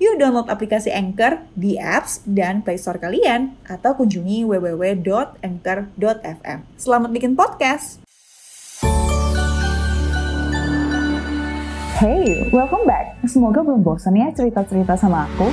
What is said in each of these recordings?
Yuk download aplikasi Anchor di apps dan Play Store kalian atau kunjungi www.anchor.fm. Selamat bikin podcast. Hey, welcome back. Semoga belum bosan ya cerita-cerita sama aku.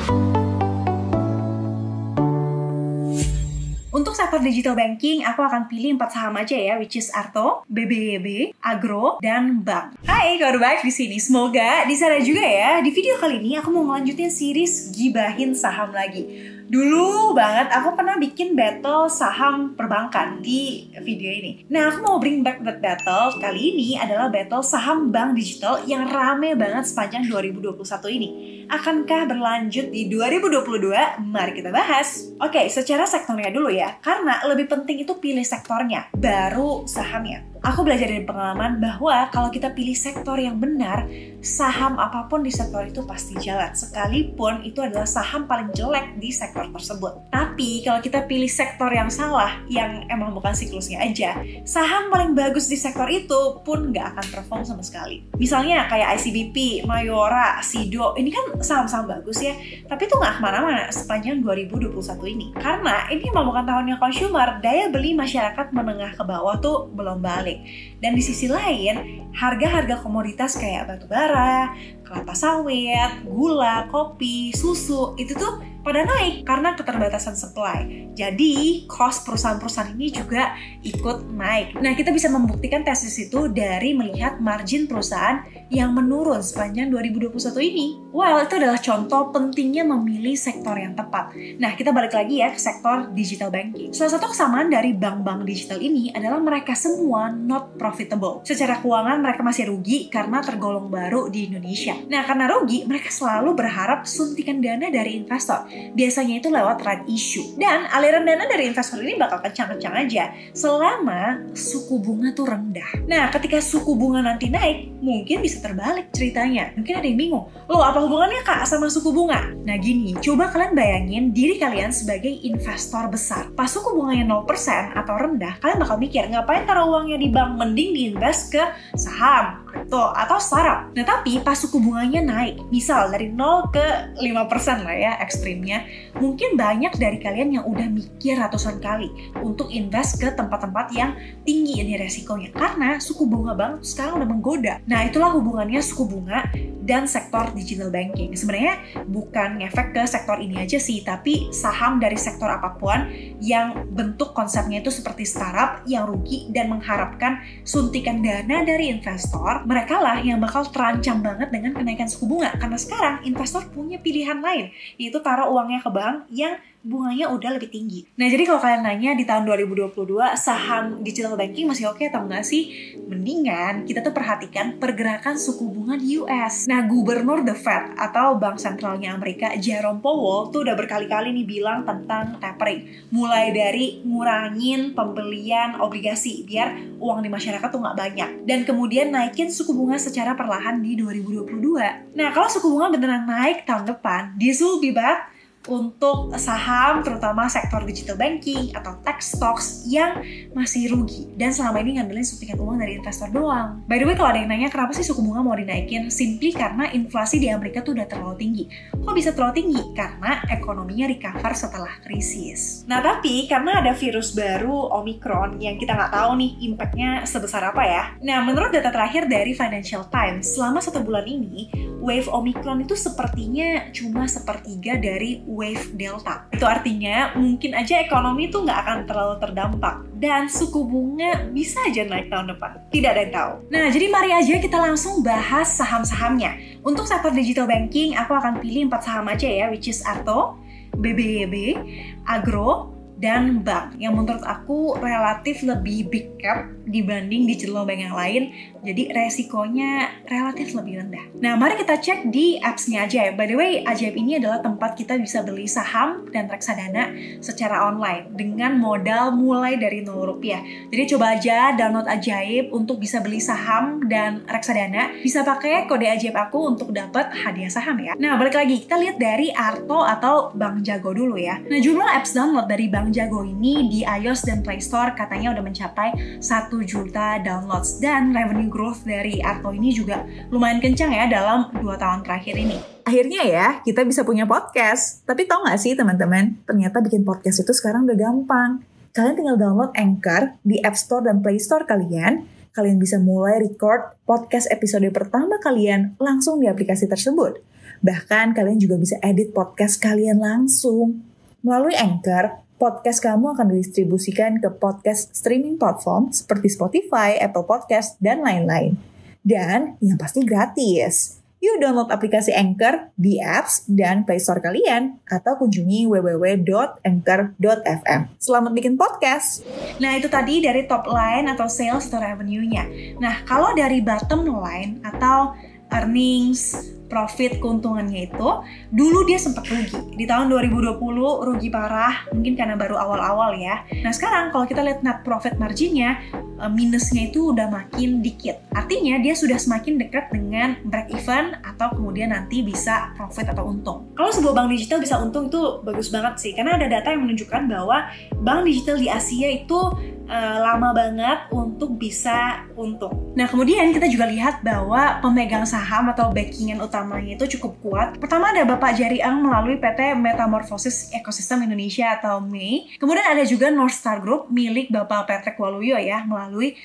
Untuk sektor digital banking, aku akan pilih empat saham aja ya, which is Arto, BBYB, Agro, dan Bank. Hai, kabar baik di sini. Semoga di sana juga ya. Di video kali ini aku mau melanjutin series gibahin saham lagi. Dulu banget aku pernah bikin battle saham perbankan di video ini. Nah, aku mau bring back that battle. Kali ini adalah battle saham bank digital yang rame banget sepanjang 2021 ini. Akankah berlanjut di 2022? Mari kita bahas. Oke, secara sektornya dulu ya. Karena lebih penting itu pilih sektornya, baru sahamnya aku belajar dari pengalaman bahwa kalau kita pilih sektor yang benar, saham apa pun di sektor itu pasti jalan. Sekalipun itu adalah saham paling jelek di sektor tersebut. Tapi kalau kita pilih sektor yang salah, yang emang bukan siklusnya aja, saham paling bagus di sektor itu pun nggak akan perform sama sekali. Misalnya kayak ICBP, Mayora, Sido, ini kan saham-saham bagus ya, tapi itu nggak ke mana-mana sepanjang 2021 ini. Karena ini emang bukan tahunnya consumer, daya beli masyarakat menengah ke bawah tuh belum balik. Dan di sisi lain, harga-harga komoditas kayak batu bara, kelapa sawit, gula, kopi, susu, itu tuh pada naik karena keterbatasan supply. Jadi, cost perusahaan-perusahaan ini juga ikut naik. Nah, kita bisa membuktikan tesis itu dari melihat margin perusahaan yang menurun sepanjang 2021 ini. Well, itu adalah contoh pentingnya memilih sektor yang tepat. Nah, kita balik lagi ya ke sektor digital banking. Salah satu kesamaan dari bank-bank digital ini adalah mereka semua not profitable. Secara keuangan mereka masih rugi karena tergolong baru di Indonesia. Nah, karena rugi, mereka selalu berharap suntikan dana dari investor biasanya itu lewat right issue. Dan aliran dana dari investor ini bakal kencang-kencang aja selama suku bunga tuh rendah. Nah, ketika suku bunga nanti naik, mungkin bisa terbalik ceritanya. Mungkin ada yang bingung, loh apa hubungannya kak sama suku bunga? Nah gini, coba kalian bayangin diri kalian sebagai investor besar. Pas suku bunganya 0% atau rendah, kalian bakal mikir, ngapain taruh uangnya di bank? Mending diinvest ke saham, atau startup. Nah tapi pas suku bunganya naik, misal dari 0 ke 5% lah ya ekstrimnya, mungkin banyak dari kalian yang udah mikir ratusan kali untuk invest ke tempat-tempat yang tinggi ini resikonya. Karena suku bunga bank sekarang udah menggoda. Nah itulah hubungannya suku bunga dan sektor digital banking. Sebenarnya bukan ngefek ke sektor ini aja sih, tapi saham dari sektor apa pun yang bentuk konsepnya itu seperti startup yang rugi dan mengharapkan suntikan dana dari investor, mereka lah yang bakal terancam banget dengan kenaikan suku bunga. Karena sekarang investor punya pilihan lain, yaitu taruh uangnya ke bank yang bunganya udah lebih tinggi. Nah, jadi kalau kalian nanya di tahun 2022 saham digital banking masih oke okay atau enggak sih? Mendingan kita tuh perhatikan pergerakan suku bunga di US. Nah, gubernur The Fed atau bank sentralnya Amerika Jerome Powell tuh udah berkali-kali nih bilang tentang tapering. Mulai dari ngurangin pembelian obligasi biar uang di masyarakat tuh nggak banyak. Dan kemudian naikin suku bunga secara perlahan di 2022. Nah, kalau suku bunga beneran naik tahun depan, this will be bad untuk saham terutama sektor digital banking atau tech stocks yang masih rugi dan selama ini ngandelin suntikan uang dari investor doang. By the way kalau ada yang nanya kenapa sih suku bunga mau dinaikin? Simply karena inflasi di Amerika tuh udah terlalu tinggi. Kok bisa terlalu tinggi? Karena ekonominya recover setelah krisis. Nah tapi karena ada virus baru Omicron yang kita nggak tahu nih impactnya sebesar apa ya. Nah menurut data terakhir dari Financial Times selama satu bulan ini wave Omicron itu sepertinya cuma sepertiga dari wave Delta. Itu artinya mungkin aja ekonomi itu nggak akan terlalu terdampak dan suku bunga bisa aja naik tahun depan. Tidak ada yang tahu. Nah, jadi mari aja kita langsung bahas saham-sahamnya. Untuk sektor digital banking, aku akan pilih empat saham aja ya, which is Arto, BBYB, Agro, dan bank yang menurut aku relatif lebih big cap dibanding digital bank yang lain. Jadi resikonya relatif lebih rendah. Nah mari kita cek di appsnya Ajaib. By the way Ajaib ini adalah tempat kita bisa beli saham dan reksadana secara online dengan modal mulai dari 0 rupiah. Jadi coba aja download Ajaib untuk bisa beli saham dan reksadana. Bisa pakai kode Ajaib aku untuk dapat hadiah saham ya. Nah balik lagi. Kita lihat dari Arto atau Bank Jago dulu ya. Nah jumlah apps download dari Jago ini di iOS dan Play Store katanya udah mencapai 1 juta downloads dan revenue growth dari Arto ini juga lumayan kencang ya dalam 2 tahun terakhir ini. Akhirnya ya, kita bisa punya podcast. Tapi tau gak sih teman-teman, ternyata bikin podcast itu sekarang udah gampang. Kalian tinggal download Anchor di App Store dan Play Store kalian. Kalian bisa mulai record podcast episode pertama kalian langsung di aplikasi tersebut. Bahkan kalian juga bisa edit podcast kalian langsung. Melalui Anchor, podcast kamu akan didistribusikan ke podcast streaming platform seperti Spotify, Apple Podcast, dan lain-lain. Dan yang pasti gratis. Yuk download aplikasi Anchor di apps dan Play Store kalian atau kunjungi www.anchor.fm. Selamat bikin podcast. Nah, itu tadi dari top line atau sales atau revenue-nya. Nah, kalau dari bottom line atau earnings, profit keuntungannya itu dulu dia sempat rugi. Di tahun 2020 rugi parah mungkin karena baru awal-awal ya. Nah sekarang kalau kita lihat net profit marginnya eh, minusnya itu udah makin dikit. Artinya dia sudah semakin dekat dengan break even atau kemudian nanti bisa profit atau untung. Kalau sebuah bank digital bisa untung itu bagus banget sih karena ada data yang menunjukkan bahwa bank digital di Asia itu uh, lama banget untuk bisa untung. Nah kemudian kita juga lihat bahwa pemegang saham atau backingan utamanya itu cukup kuat. Pertama ada Bapak Jari Ang melalui PT Metamorphosis Ecosystem Indonesia atau MEI. Kemudian ada juga North Star Group milik Bapak Patrick Waluyo ya melalui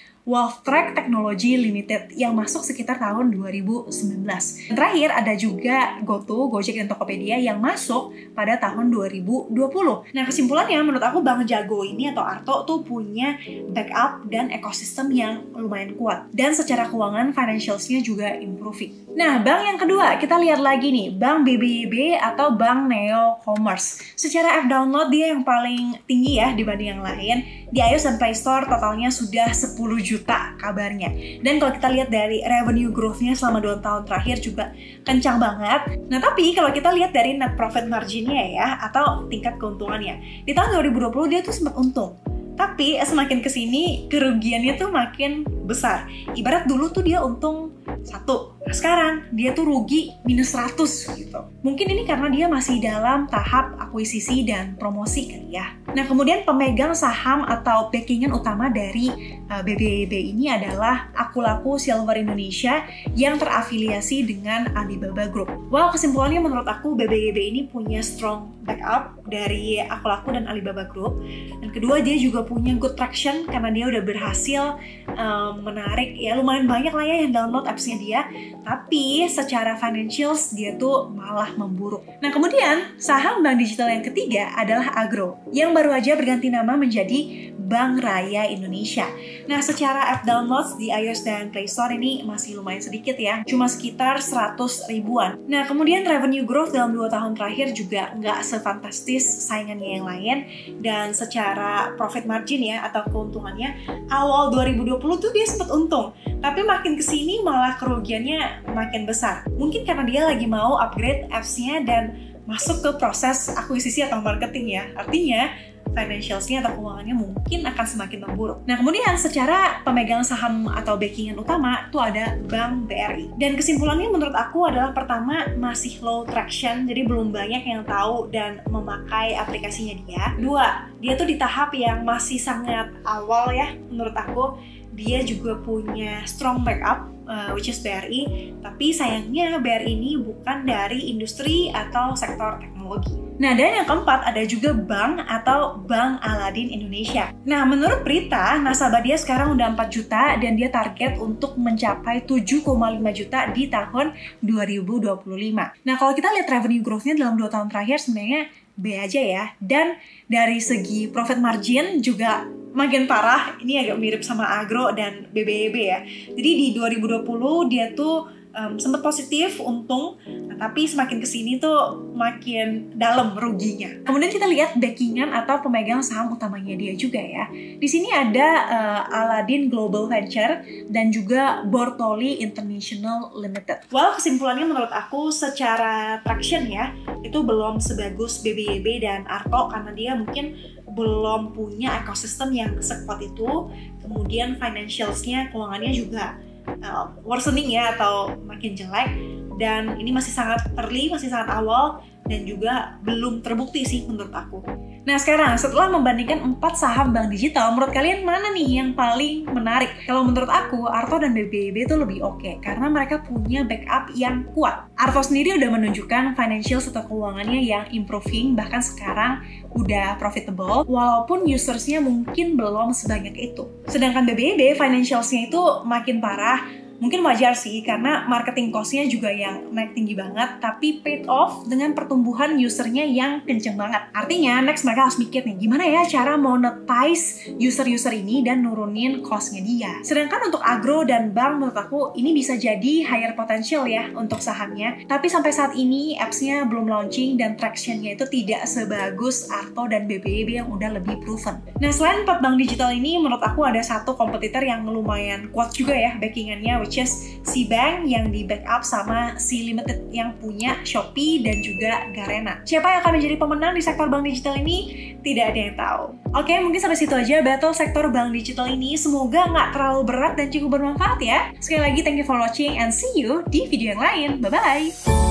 Track Technology Limited yang masuk sekitar tahun 2019. Dan terakhir ada juga GoTo, Gojek dan Tokopedia yang masuk pada tahun 2020. Nah kesimpulannya menurut aku Bank Jago ini atau Arto tuh punya backup dan ekosistem yang lumayan kuat. Dan secara keuangan financialsnya juga improving. Nah bank yang kedua kita lihat lagi nih Bank BBB atau Bank Neo Commerce. Secara app download dia yang paling tinggi ya dibanding yang lain. Di iOS dan Play Store totalnya sudah 10 juta juta kabarnya. Dan kalau kita lihat dari revenue growth-nya selama 2 tahun terakhir juga kencang banget. Nah tapi kalau kita lihat dari net profit margin-nya ya, atau tingkat keuntungannya. Di tahun 2020 dia tuh sempat untung. Tapi semakin ke sini kerugiannya tuh makin besar. Ibarat dulu tuh dia untung satu. Nah, sekarang dia tuh rugi minus 100 gitu. Mungkin ini karena dia masih dalam tahap akuisisi dan promosi kali ya. Nah, kemudian pemegang saham atau backingan utama dari eh, BBB ini adalah Akulaku Silver Indonesia yang terafiliasi dengan Alibaba Group. Wow, kesimpulannya menurut aku BBB ini punya strong backup dari Akulaku dan Alibaba Group. Dan kedua dia juga punya good traction karena dia udah berhasil um, menarik ya lumayan banyak lah ya yang download appsnya dia tapi secara financials dia tuh malah memburuk. Nah kemudian saham bank digital yang ketiga adalah Agro yang baru aja berganti nama menjadi Bank Raya Indonesia. Nah secara app downloads di iOS dan Play Store ini masih lumayan sedikit ya, cuma sekitar 100 ribuan. Nah kemudian revenue growth dalam 2 tahun terakhir juga nggak sefantastis saingannya yang lain dan secara profit margin ya atau keuntungannya awal 2020 tuh dia sempat untung tapi makin ke sini malah kerugiannya makin besar. Mungkin karena dia lagi mau upgrade apps-nya dan masuk ke proses akuisisi atau marketing ya. Artinya financialsnya atau keuangannya mungkin akan semakin memburuk. Nah kemudian secara pemegang saham atau backingan utama itu ada Bank BRI. Dan kesimpulannya menurut aku adalah pertama masih low traction, jadi belum banyak yang tahu dan memakai aplikasinya dia. Dua, dia tuh di tahap yang masih sangat awal ya menurut aku dia juga punya strong backup uh, which is BRI tapi sayangnya BRI ini bukan dari industri atau sektor teknologi Nah, dan yang keempat ada juga bank atau Bank Aladin Indonesia. Nah, menurut berita, nasabah dia sekarang udah 4 juta dan dia target untuk mencapai 7,5 juta di tahun 2025. Nah, kalau kita lihat revenue growth-nya dalam 2 tahun terakhir sebenarnya B aja ya. Dan dari segi profit margin juga makin parah. Ini agak mirip sama agro dan BBB ya. Jadi di 2020 dia tuh um, sempat positif untung. Nah, tapi semakin ke sini tuh makin dalam ruginya. Kemudian kita lihat backingan atau pemegang saham utamanya dia juga ya. Di sini ada uh, Aladdin Global Venture dan juga Bortoli International Limited. Well kesimpulannya menurut aku secara traction ya itu belum sebagus BBYB dan Arto karena dia mungkin belum punya ekosistem yang sekuat itu. Kemudian financialsnya keuangannya juga uh, worsening ya atau makin jelek dan ini masih sangat early, masih sangat awal dan juga belum terbukti sih menurut aku. Nah sekarang setelah membandingkan empat saham bank digital, menurut kalian mana nih yang paling menarik? Kalau menurut aku, Arto dan BBB itu lebih oke okay, karena mereka punya backup yang kuat. Arto sendiri udah menunjukkan financial serta keuangannya yang improving, bahkan sekarang udah profitable, walaupun usersnya mungkin belum sebanyak itu. Sedangkan BBB financialsnya itu makin parah, mungkin wajar sih karena marketing costnya juga yang naik tinggi banget tapi paid off dengan pertumbuhan usernya yang kenceng banget. Artinya next mereka harus mikir nih gimana ya cara monetize user-user ini dan nurunin costnya dia. Sedangkan untuk agro dan bank menurut aku ini bisa jadi higher potential ya untuk sahamnya. Tapi sampai saat ini appsnya belum launching dan tractionnya itu tidak sebagus Arto dan BBB yang udah lebih proven. Nah selain empat bank digital ini menurut aku ada satu kompetitor yang lumayan kuat juga ya backingannya is si Bank yang di backup sama si Limited yang punya Shopee dan juga Garena. Siapa yang akan menjadi pemenang di sektor bank digital ini? Tidak ada yang tahu. Oke, mungkin sampai situ aja battle sektor bank digital ini. Semoga nggak terlalu berat dan cukup bermanfaat ya. Sekali lagi, thank you for watching and see you di video yang lain. Bye-bye!